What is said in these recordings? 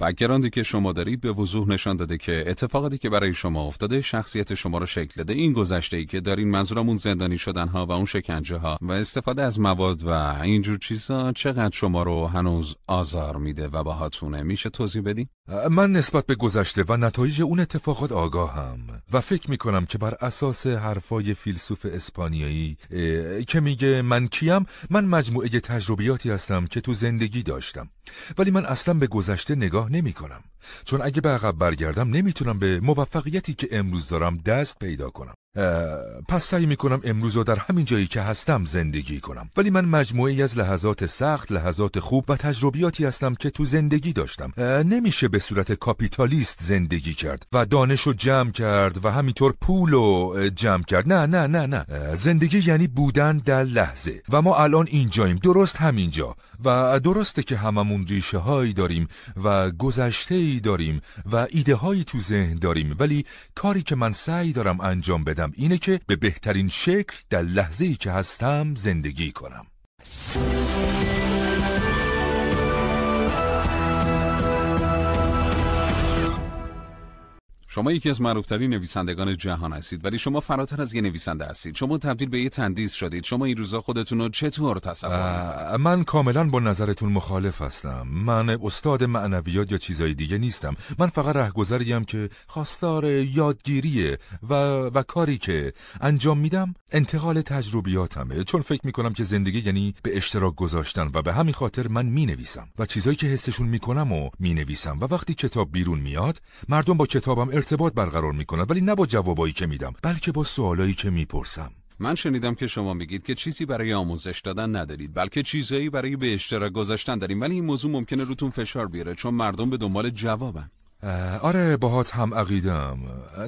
بکگراندی که شما دارید به وضوح نشان داده که اتفاقاتی که برای شما افتاده شخصیت شما رو شکل داده. این گذشته ای که دارین منظورمون زندانی شدن ها و اون شکنجه ها و استفاده از مواد و اینجور چیزا چقدر شما رو هنوز آزار میده و باهاتونه؟ میشه توضیح بدین من نسبت به گذشته و نتایج اون اتفاقات آگاهم و فکر می‌کنم که بر اساس حرفای فیلسوف اسپانیایی که میگه من کیم من مجموعه تجربیاتی هستم که تو زندگی داشتم. ولی من اصلا به گذشته نگاه نمی کنم. چون اگه به عقب برگردم نمی‌تونم به موفقیتی که امروز دارم دست پیدا کنم. پس سعی می‌کنم امروز رو در همین جایی که هستم زندگی کنم. ولی من مجموعی از لحظات سخت لحظات خوب و تجربیاتی هستم که تو زندگی داشتم. نمیشه به صورت کاپیتالیست زندگی کرد و دانش رو جمع کرد و همینطور پول رو جمع کرد. نه نه نه نه. زندگی یعنی بودن در لحظه. و ما الان اینجاییم. درست همینجا. و درسته که هممون ریشه هایی داریم و گذشته داریم و ایده هایی تو ذهن داریم. ولی کاری که من سعی دارم انجام بدم اینه که به بهترین شکل در لحظه ای که هستم زندگی کنم. شما یکی از معروفترین نویسندگان جهان هستید ولی شما فراتر از یه نویسنده هستید. شما تبدیل به یه تندیس شدید. شما این روزا خودتون رو چطور تصور من کاملا با نظرتون مخالف هستم. من استاد معنویات یا چیزای دیگه نیستم. من فقط رهگذریم که خواستار یادگیریه و, و کاری که انجام میدم انتقال تجربیاتمه چون فکر می‌کنم که زندگی یعنی به اشتراک گذاشتن و به همین خاطر من می‌نویسم. و چیزایی که حسشون می‌کنم و می‌نویسم. و وقتی کتاب بیرون میاد مردم با کتابم ارتباط برقرار می‌کنن ولی نه با جوابایی که میدم بلکه با سوالایی که می‌پرسم. من شنیدم که شما میگید که چیزی برای آموزش دادن ندارید بلکه چیزایی برای به اشتراک گذاشتن داریم. ولی این موضوع ممکنه روتون فشار بیاره چون مردم به دنبال جوابن. آره باهات هم عقیدم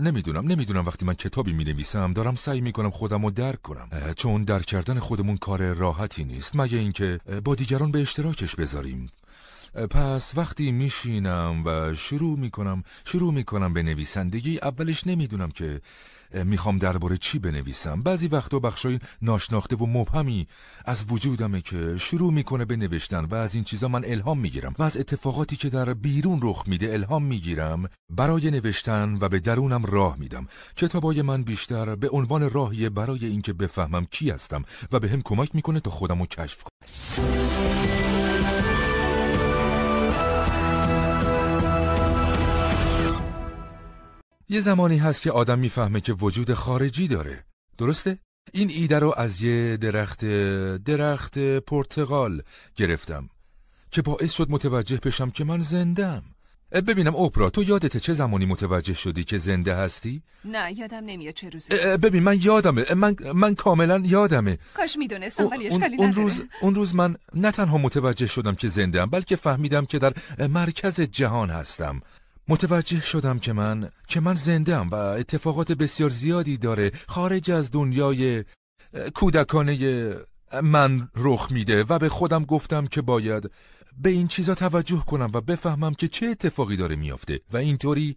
نمی‌دونم نمی‌دونم وقتی من کتابی می نویسم دارم سعی می کنم خودم رو درک کنم. چون درک کردن خودمون کار راحتی نیست مگه اینکه با دیگران به اشتراکش بذاریم. پس وقتی میشینم و شروع می‌کنم شروع می‌کنم به نویسندگی اولش نمی‌دونم که می‌خوام درباره چی بنویسم. بعضی وقتا بخشای ناشناخته و مبهمی از وجودمه که شروع می‌کنه به نوشتن و از این چیزا من الهام می‌گیرم و از اتفاقاتی که در بیرون رخ میده الهام می‌گیرم برای نوشتن و به درونم راه میدم. کتابای من بیشتر به عنوان راهیه برای اینکه بفهمم کی هستم و به هم کمک می‌کنه تا خودم رو کشف کنم. یه زمانی هست که آدم می‌فهمه که وجود خارجی داره. درسته؟ این ایده رو از یه درخت درخت پرتغال گرفتم که باعث شد متوجه بشم که من زندم ببینم اوپرا تو یادته چه زمانی متوجه شدی که زنده هستی؟ نه یادم نمیاد چه روزی. ببین من یادمه. من, من کاملا یادمه. کاش می‌دونستم ولی اشکالی اون روز اون روز من نه تنها متوجه شدم که زنده ام بلکه فهمیدم که در مرکز جهان هستم. متوجه شدم که من که من زنده و اتفاقات بسیار زیادی داره خارج از دنیای کودکانه من رخ میده و به خودم گفتم که باید به این چیزا توجه کنم و بفهمم که چه اتفاقی داره میافته و اینطوری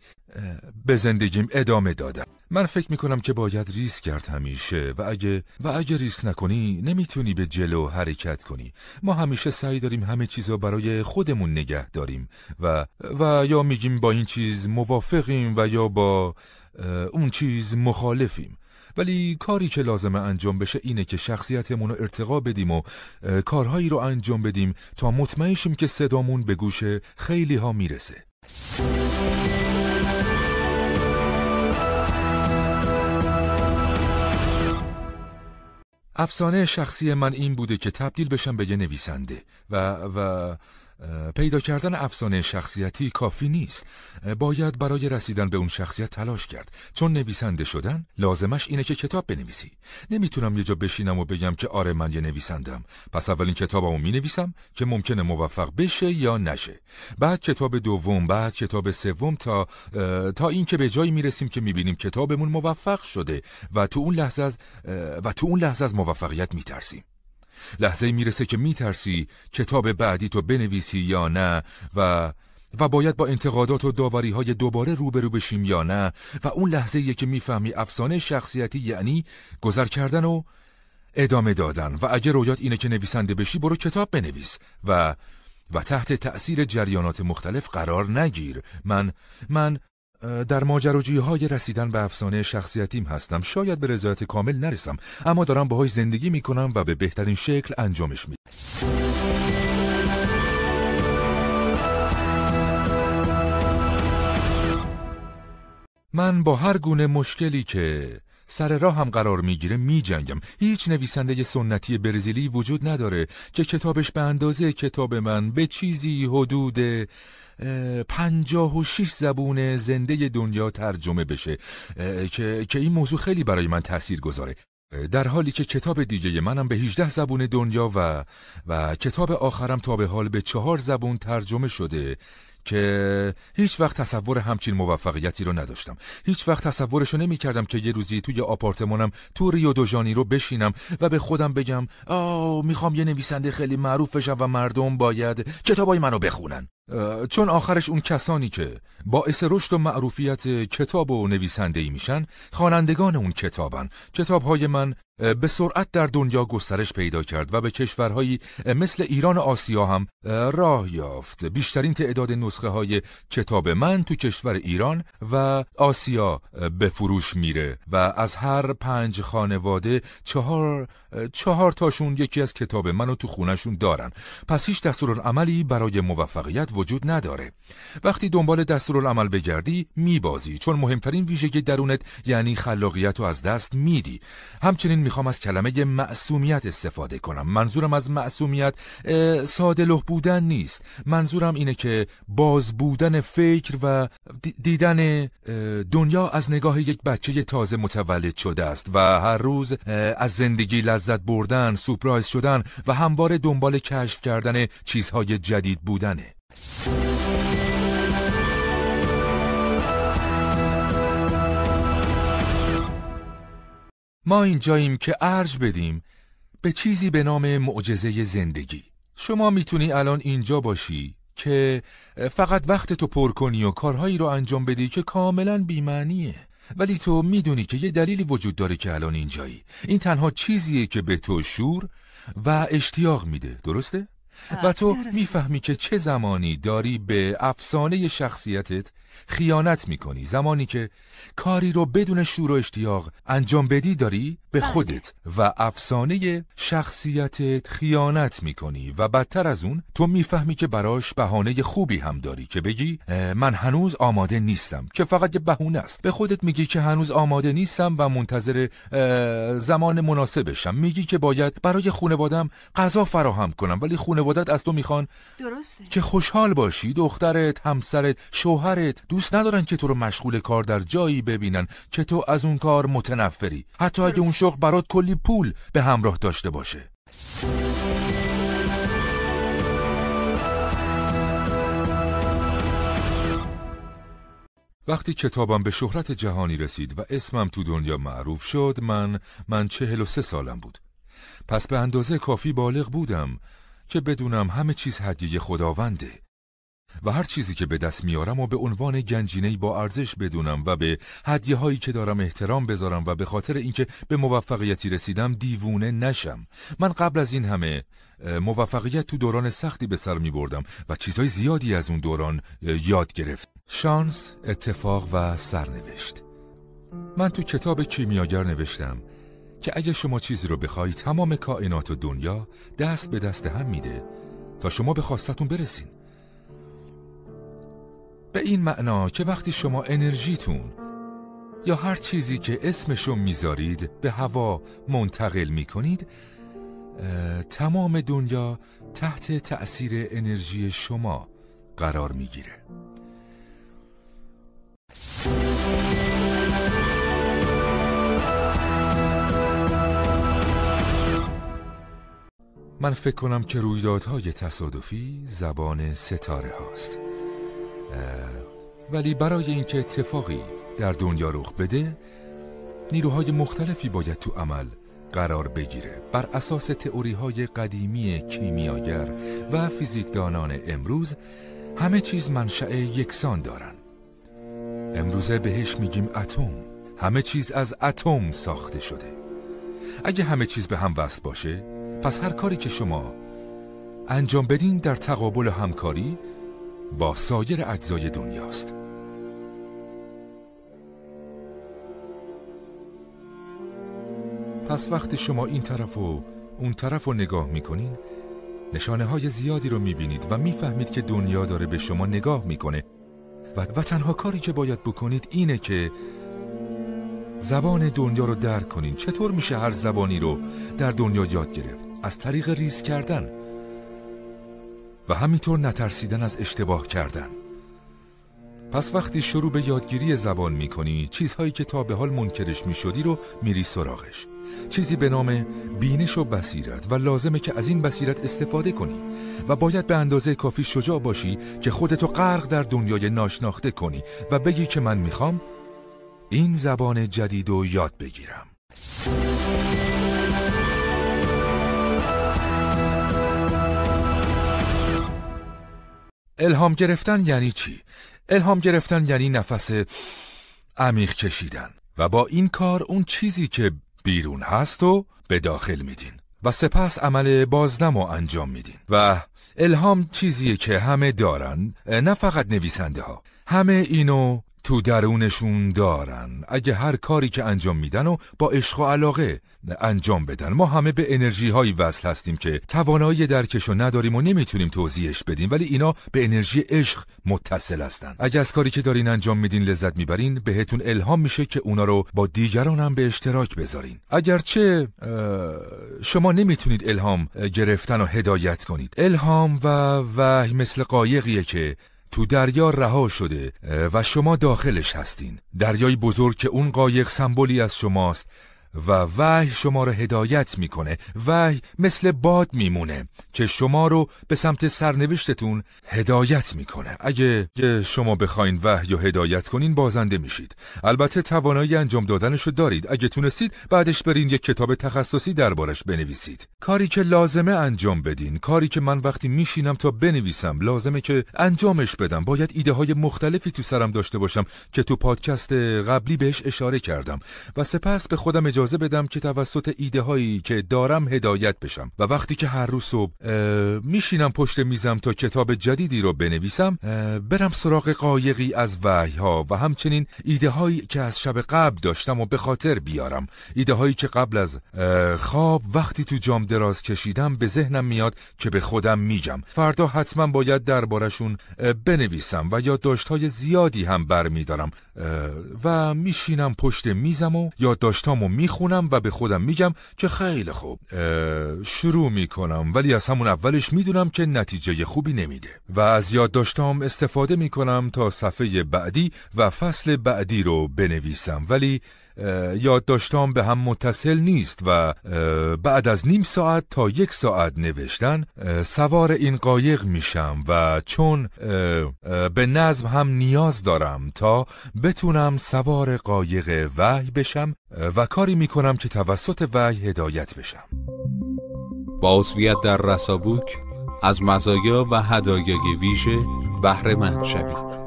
به زندگیم ادامه دادم. من فکر می‌کنم که باید ریسک کرد همیشه و اگه و اگه ریسک نکنی نمی‌تونی به جلو حرکت کنی. ما همیشه سعی داریم همه چیزا برای خودمون نگه داریم و و یا میگیم با این چیز موافقیم و یا با اون چیز مخالفیم. ولی کاری که لازمه انجام بشه اینه که شخصیتمون رو ارتقا بدیم و کارهایی رو انجام بدیم تا مطمئن شیم که صدامون به گوش خیلی ها می‌رسه. افسانه شخصی من این بوده که تبدیل بشم به یه نویسنده و و پیدا کردن افسانه شخصیتی کافی نیست. باید برای رسیدن به اون شخصیت تلاش کرد. چون نویسنده شدن لازمش اینه که کتاب بنویسی. نمی‌تونم یه جا بشینم و بگم که آره من یه نویسندم. پس اولین کتابمو می نویسم که ممکنه موفق بشه یا نشه. بعد کتاب دوم بعد کتاب سوم تا تا اینکه به جایی می‌رسیم که می‌بینیم کتابمون موفق شده و تو اون لحظه از و تو اون لحظه از موفقیت میترسیم. لحظه می‌رسه که میترسی کتاب بعدی تو بنویسی یا نه و و باید با انتقادات و داوری های دوباره روبرو بشیم یا نه و اون لحظه یه که می‌فهمی افسانه شخصیتی یعنی گذر کردن و ادامه دادن. و اگه رویات اینه که نویسنده بشی برو کتاب بنویس و و تحت تأثیر جریانات مختلف قرار نگیر. من من در ماجراجویی های رسیدن به افسانه شخصیتیم هستم. شاید به رضایت کامل نرسم اما دارم باهاش زندگی می‌کنم و به بهترین شکل انجامش میدم. من با هر گونه مشکلی که سر راه هم قرار می‌گیره میجنگم. هیچ نویسنده سنتی برزیلی وجود نداره که کتابش به اندازه کتاب من به چیزی حدود پنجاه و شیش زبون زنده دنیا ترجمه بشه که, که این موضوع خیلی برای من تأثیر گذاره در حالی که کتاب دیگه منم به 18 زبون دنیا و و کتاب آخرم تا به حال به چهار زبون ترجمه شده. که هیچ وقت تصور همچین موفقیتی رو نداشتم. هیچ وقت تصورشو نمی کردم که یه روزی توی آپارتمانم تو ریو دو رو بشینم و به خودم بگم آه می‌خوام یه نویسنده خیلی معروف بشم و مردم باید کتابای منو بخونن. چون آخرش اون کسانی که باعث رشد و معروفیت کتاب و نویسنده میشن خوانندگان اون کتابن. کتابهای من به سرعت در دنیا گسترش پیدا کرد و به کشورهایی مثل ایران و آسیا هم راه یافت. بیشترین تعداد نسخه های کتاب من تو کشور ایران و آسیا به فروش میره و از هر پنج خانواده چهار, چهار تاشون یکی از کتاب منو تو خونشون دارن. پس هیچ دستورالعملی برای موفقیت وجود نداره. وقتی دنبال دستورالعمل بگردی میبازی. چون مهمترین ویژگی درونت یعنی خلاقیت رو از دست میدی. همچنین می‌خوام از کلمه معصومیت استفاده کنم. منظورم از معصومیت ساده بودن نیست. منظورم اینه که باز بودن فکر و دیدن دنیا از نگاه یک بچه تازه متولد شده است و هر روز از زندگی لذت بردن سپرایز شدن و همواره دنبال کشف کردن چیزهای جدید بودنه. ما اینجاییم که ارج بدیم به چیزی به نام معجزه زندگی. شما می‌تونی الان اینجا باشی که فقط وقت تو پر کنی و کارهایی رو انجام بدی که کاملا بیمعنیه. ولی تو می‌دونی که یه دلیلی وجود داره که الان اینجایی. این تنها چیزیه که به تو شور و اشتیاق میده. درسته؟ و تو می‌فهمی که چه زمانی داری به افسانه شخصیتت خیانت می‌کنی. زمانی که کاری رو بدون شور و اشتیاق انجام بدی داری به بله. خودت و افسانه شخصیتت خیانت می‌کنی. و بدتر از اون تو می‌فهمی که براش بهانه خوبی هم داری که بگی من هنوز آماده نیستم. که فقط یه بهونه است. به خودت میگی که هنوز آماده نیستم و منتظر زمان مناسبشم. میگی که باید برای خونوادم غذا فراهم کنم ولی خونوادت از تو می‌خوان. درسته. که خوشحال باشی دخترت همسرت شوهرت. دوست ندارن که تو رو مشغول کار در جایی ببینن که تو از اون کار متنفری. حتی اگه اون شغل برات کلی پول به همراه داشته باشه. وقتی کتابم به شهرت جهانی رسید و اسمم تو دنیا معروف شد من من چهل و سه سالم بود. پس به اندازه کافی بالغ بودم. که بدونم همه چیز هدیه خداونده و هر چیزی که به دست میارم و به عنوان گنجینه با ارزش بدونم و به هدیه هایی که دارم احترام بذارم و به خاطر اینکه به موفقیتی رسیدم دیوونه نشم. من قبل از این همه موفقیت تو دوران سختی به سر می بردم و چیزهای زیادی از اون دوران یاد گرفت. شانس، اتفاق و سرنوشت. من تو کتاب کیمیاگر نوشتم. که اگه شما چیزی رو بخوای تمام کائنات و دنیا دست به دست هم میده. تا شما به خواستتون برسین. به این معنا که وقتی شما انرژیتون یا هر چیزی که اسمشو می‌ذارید به هوا منتقل می‌کنید تمام دنیا تحت تأثیر انرژی شما قرار می‌گیره. من فکر کنم که رویدادهای تصادفی زبان ستاره هاست. ولی برای اینکه اتفاقی در دنیا رخ بده نیروهای مختلفی باید تو عمل قرار بگیره. بر اساس تئوری های قدیمی کیمیاگر و فیزیکدانان امروز همه چیز منشأ یکسان دارن. امروزه بهش میگیم اتم. همه چیز از اتم ساخته شده. اگه همه چیز به هم وصل باشه پس هر کاری که شما انجام بدین در تقابل همکاری با سایر اجزای دنیاست. پس وقتی شما این طرف و اون طرف رو نگاه می‌کنین نشانه های زیادی رو می‌بینید و می‌فهمید که دنیا داره به شما نگاه می‌کنه. و, و تنها کاری که باید بکنید اینه که زبان دنیا رو درک کنین. چطور میشه هر زبانی رو در دنیا یاد گرفت؟ از طریق ریز کردن و همینطور نترسیدن از اشتباه کردن. پس وقتی شروع به یادگیری زبان می‌کنی چیزهایی که تا به حال منکرش می‌شدی رو میری سراغش. چیزی به نام بینش و بصیرت و لازمه که از این بصیرت استفاده کنی و باید به اندازه کافی شجاع باشی که خودتو غرق در دنیای ناشناخته کنی و بگی که من می‌خوام این زبان جدید رو یاد بگیرم. الهام گرفتن یعنی چی؟ الهام گرفتن یعنی نفس عمیق کشیدن. و با این کار اون چیزی که بیرون هست و به داخل میدین. و سپس عمل بازدم رو انجام میدین. و الهام چیزیه که همه دارن نه فقط نویسنده ها همه اینو تو درونشون دارن. اگه هر کاری که انجام میدن و با عشق و علاقه انجام بدن. ما همه به انرژی هایی وصل هستیم که توانایی درکشو نداریم و نمی‌تونیم توضیحش بدیم. ولی اینا به انرژی عشق متصل هستن. اگه از کاری که دارین انجام میدین لذت می‌برین بهتون الهام میشه که اونا رو با دیگران هم به اشتراک بذارین. اگرچه شما نمی‌تونید الهام گرفتن و هدایت کنید. الهام و وحی مثل قایقیه که تو دریا رها شده و شما داخلش هستین. دریای بزرگ که اون قایق سمبولی از شماست. و وحی شما رو هدایت می‌کنه. وحی مثل باد میمونه که شما رو به سمت سرنوشتتون هدایت می‌کنه. اگه شما بخواین وحی و هدایت کنین بازنده میشید. البته توانایی انجام دادنشو دارید. اگه تونستید بعدش برین یک کتاب تخصصی دربارش بنویسید. کاری که لازمه انجام بدین. کاری که من وقتی میشینم تا بنویسم لازمه که انجامش بدم. باید ایده های مختلفی تو سرم داشته باشم که تو پادکست قبلی بهش اشاره کردم. و سپس به خودم اجازه بدم که توسط ایده هایی که دارم هدایت بشم. و وقتی که هر روز صبح میشینم پشت میزم تا کتاب جدیدی رو بنویسم برم سراغ قایقی از وحی ها و همچنین ایده هایی که از شب قبل داشتم و به خاطر بیارم. ایده هایی که قبل از خواب وقتی تو جام دراز کشیدم به ذهنم میاد که به خودم میگم. فردا حتما باید دربارشون بنویسم و یادداشت های زیادی هم برمیدارم. و میشینم پشت میزم و یادداشتامو می‌خونم و به خودم میگم که خیلی خوب. شروع می‌کنم ولی از همون اولش می‌دونم که نتیجه خوبی نمیده. و از یادداشتام استفاده می‌کنم تا صفحه بعدی و فصل بعدی رو بنویسم. ولی یادداشتام به هم متصل نیست و بعد از نیم ساعت تا یک ساعت نوشتن سوار این قایق میشم و چون به نظم هم نیاز دارم تا بتونم سوار قایق وحی بشم و کاری می‌کنم که توسط وحی هدایت بشم. با در رسابوک از مزایا و هدایای ویژه بهره مند شوید.